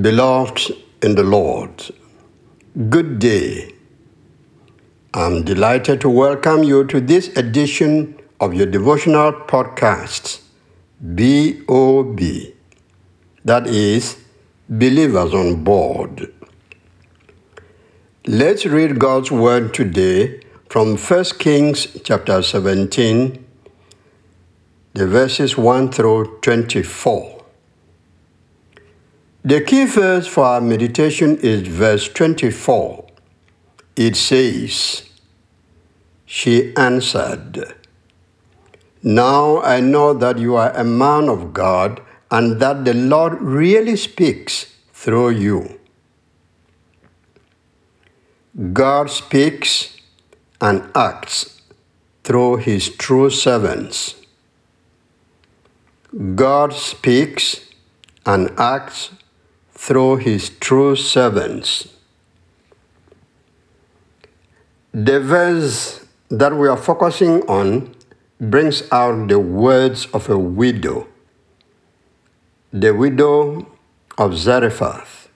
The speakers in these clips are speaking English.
Beloved in the Lord, good day. I'm delighted to welcome you to this edition of your devotional podcast, BOB. That is, Believers on Board. Let's read God's word today from 1 Kings chapter 17, the verses 1 through 24. The key verse for our meditation is verse 24. It says, She answered, Now I know that you are a man of God and that the Lord really speaks through you. God speaks and acts through his true servants. God speaks and acts through his true servants. The verse that we are focusing on brings out the words of a widow, the widow of Zarephath.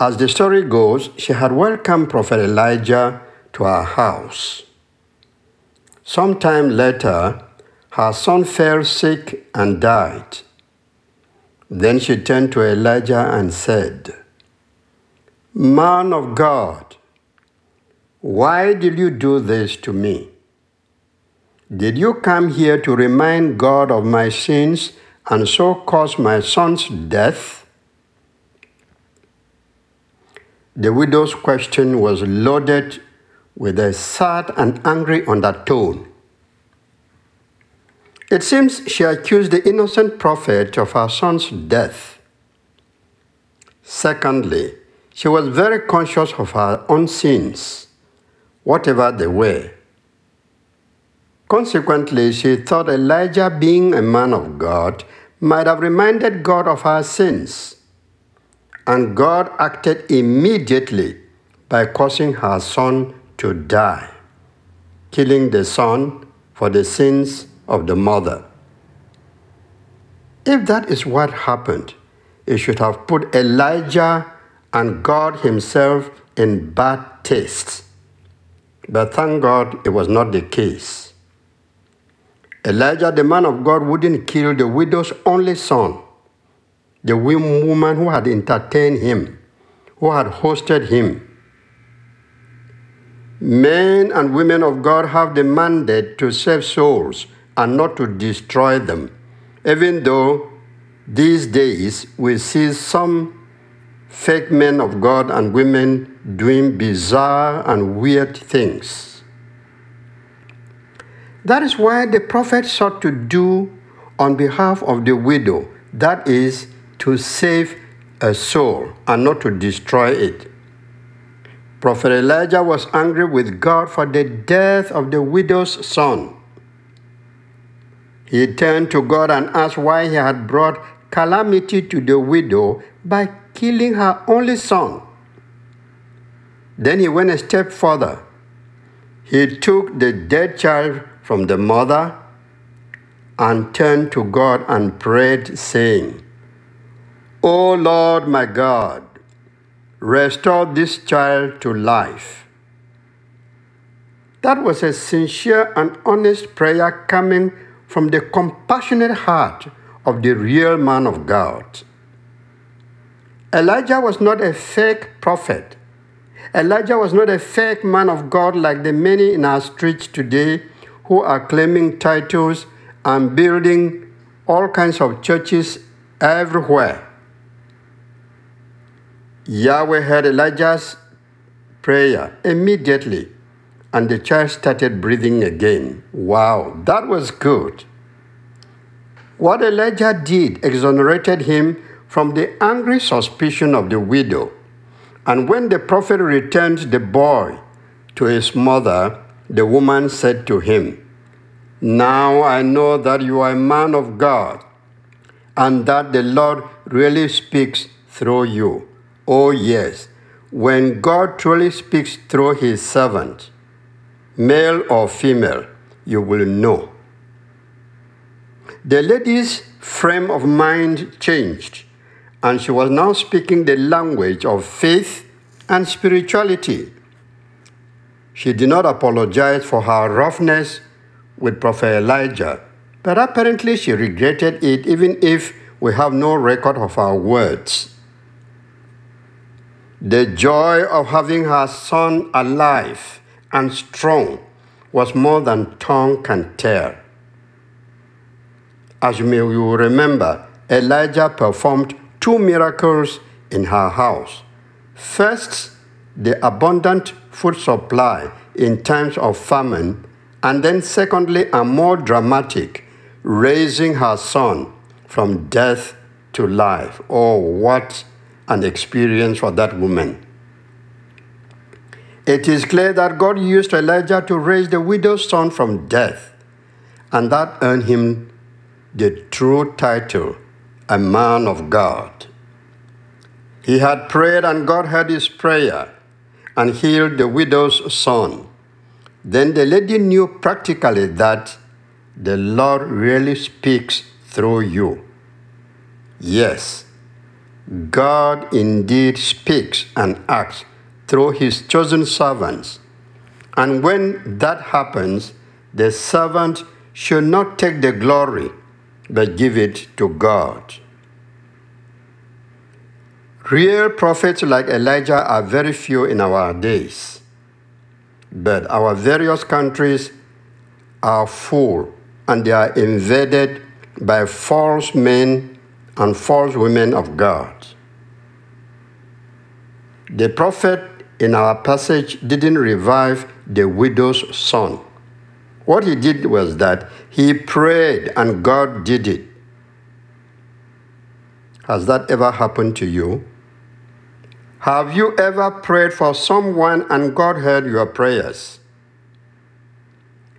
As the story goes, she had welcomed Prophet Elijah to her house. Sometime later, her son fell sick and died. Then she turned to Elijah and said, Man of God, why did you do this to me? Did you come here to remind God of my sins and so cause my son's death? The widow's question was loaded with a sad and angry undertone. It seems she accused the innocent prophet of her son's death. Secondly, she was very conscious of her own sins, whatever they were. Consequently, she thought Elijah, being a man of God, might have reminded God of her sins. And God acted immediately by causing her son to die, killing the son for the sins of the mother. If that is what happened, it should have put Elijah and God Himself in bad taste. But thank God it was not the case. Elijah, the man of God, wouldn't kill the widow's only son, the woman who had entertained him, who had hosted him. Men and women of God have the mandate to save souls and not to destroy them. Even though these days we see some fake men of God and women doing bizarre and weird things. That is why the prophet sought to do on behalf of the widow, that is, to save a soul and not to destroy it. Prophet Elijah was angry with God for the death of the widow's son. He turned to God and asked why he had brought calamity to the widow by killing her only son. Then he went a step further. He took the dead child from the mother and turned to God and prayed, saying, O Lord my God, restore this child to life. That was a sincere and honest prayer coming from the compassionate heart of the real man of God. Elijah was not a fake prophet. Elijah was not a fake man of God like the many in our streets today who are claiming titles and building all kinds of churches everywhere. Yahweh heard Elijah's prayer immediately and the child started breathing again. Wow, that was good. What Elijah did exonerated him from the angry suspicion of the widow. And when the prophet returned the boy to his mother, the woman said to him, Now I know that you are a man of God, and that the Lord really speaks through you. Oh, yes, when God truly speaks through his servant, male or female, you will know. The lady's frame of mind changed, and she was now speaking the language of faith and spirituality. She did not apologize for her roughness with Prophet Elijah, but apparently she regretted it even if we have no record of her words. The joy of having her son alive and strong was more than tongue can tell. As you may remember, Elijah performed two miracles in her house. First, the abundant food supply in times of famine, and then, secondly, and more dramatic, raising her son from death to life. Oh, what an experience for that woman. It is clear that God used Elijah to raise the widow's son from death, and that earned him the true title, a man of God. He had prayed, and God heard his prayer and healed the widow's son. Then the lady knew practically that the Lord really speaks through you. Yes, God indeed speaks and acts through his chosen servants. And when that happens, the servant should not take the glory, but give it to God. Real prophets like Elijah are very few in our days, but our various countries are full and they are invaded by false men and false women of God. The prophet in our passage didn't revive the widow's son. What he did was that he prayed and God did it. Has that ever happened to you? Have you ever prayed for someone and God heard your prayers?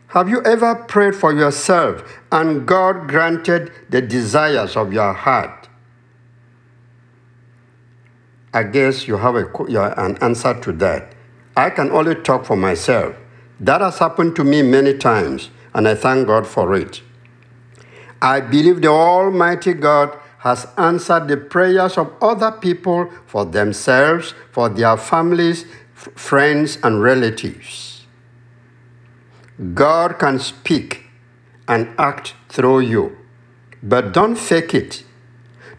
Have you ever prayed for yourself and God granted the desires of your heart? I guess you have a, an answer to that. I can only talk for myself. That has happened to me many times, and I thank God for it. I believe the Almighty God has answered the prayers of other people for themselves, for their families, friends, and relatives. God can speak and act through you, but don't fake it.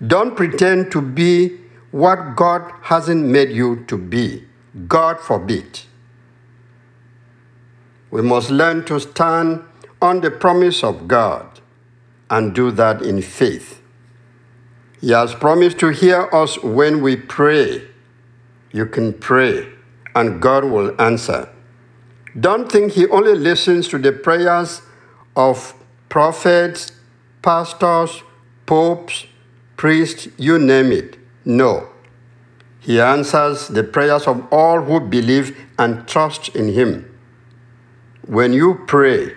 Don't pretend to be what God hasn't made you to be. God forbid. We must learn to stand on the promise of God and do that in faith. He has promised to hear us when we pray. You can pray, and God will answer. Don't think he only listens to the prayers of prophets, pastors, popes, priests, you name it. No. He answers the prayers of all who believe and trust in him. When you pray,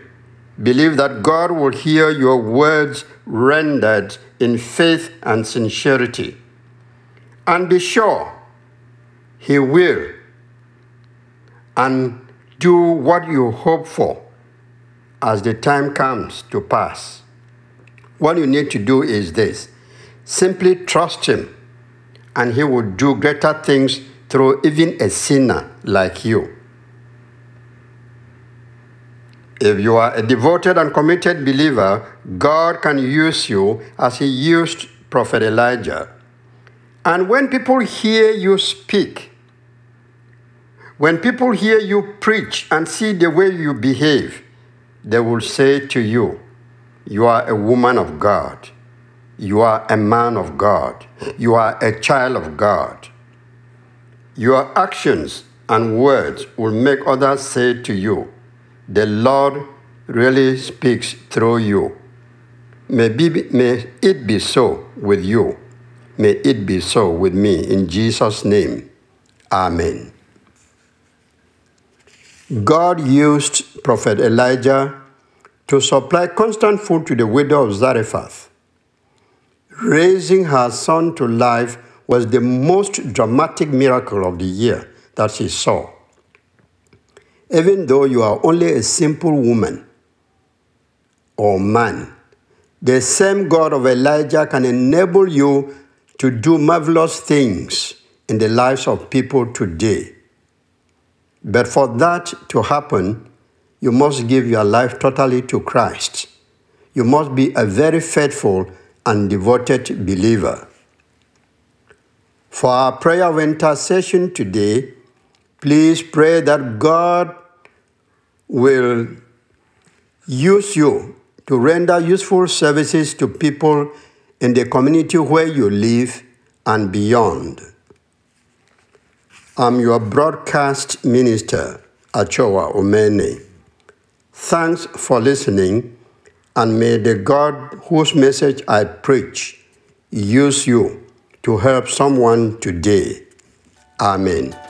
believe that God will hear your words rendered in faith and sincerity. And be sure he will. And do what you hope for as the time comes to pass. What you need to do is this simply trust Him, and He will do greater things through even a sinner like you. If you are a devoted and committed believer, God can use you as He used Prophet Elijah. And when people hear you speak, when people hear you preach and see the way you behave, they will say to you, You are a woman of God. You are a man of God. You are a child of God. Your actions and words will make others say to you, The Lord really speaks through you. May, be, may it be so with you. May it be so with me. In Jesus' name, Amen. God used Prophet Elijah to supply constant food to the widow of Zarephath. Raising her son to life was the most dramatic miracle of the year that she saw. Even though you are only a simple woman or man, the same God of Elijah can enable you to do marvelous things in the lives of people today. But for that to happen, you must give your life totally to Christ. You must be a very faithful and devoted believer. For our prayer of intercession today, please pray that God will use you to render useful services to people in the community where you live and beyond. I'm your broadcast minister, Achoa Omene. Thanks for listening, and may the God whose message I preach use you to help someone today. Amen.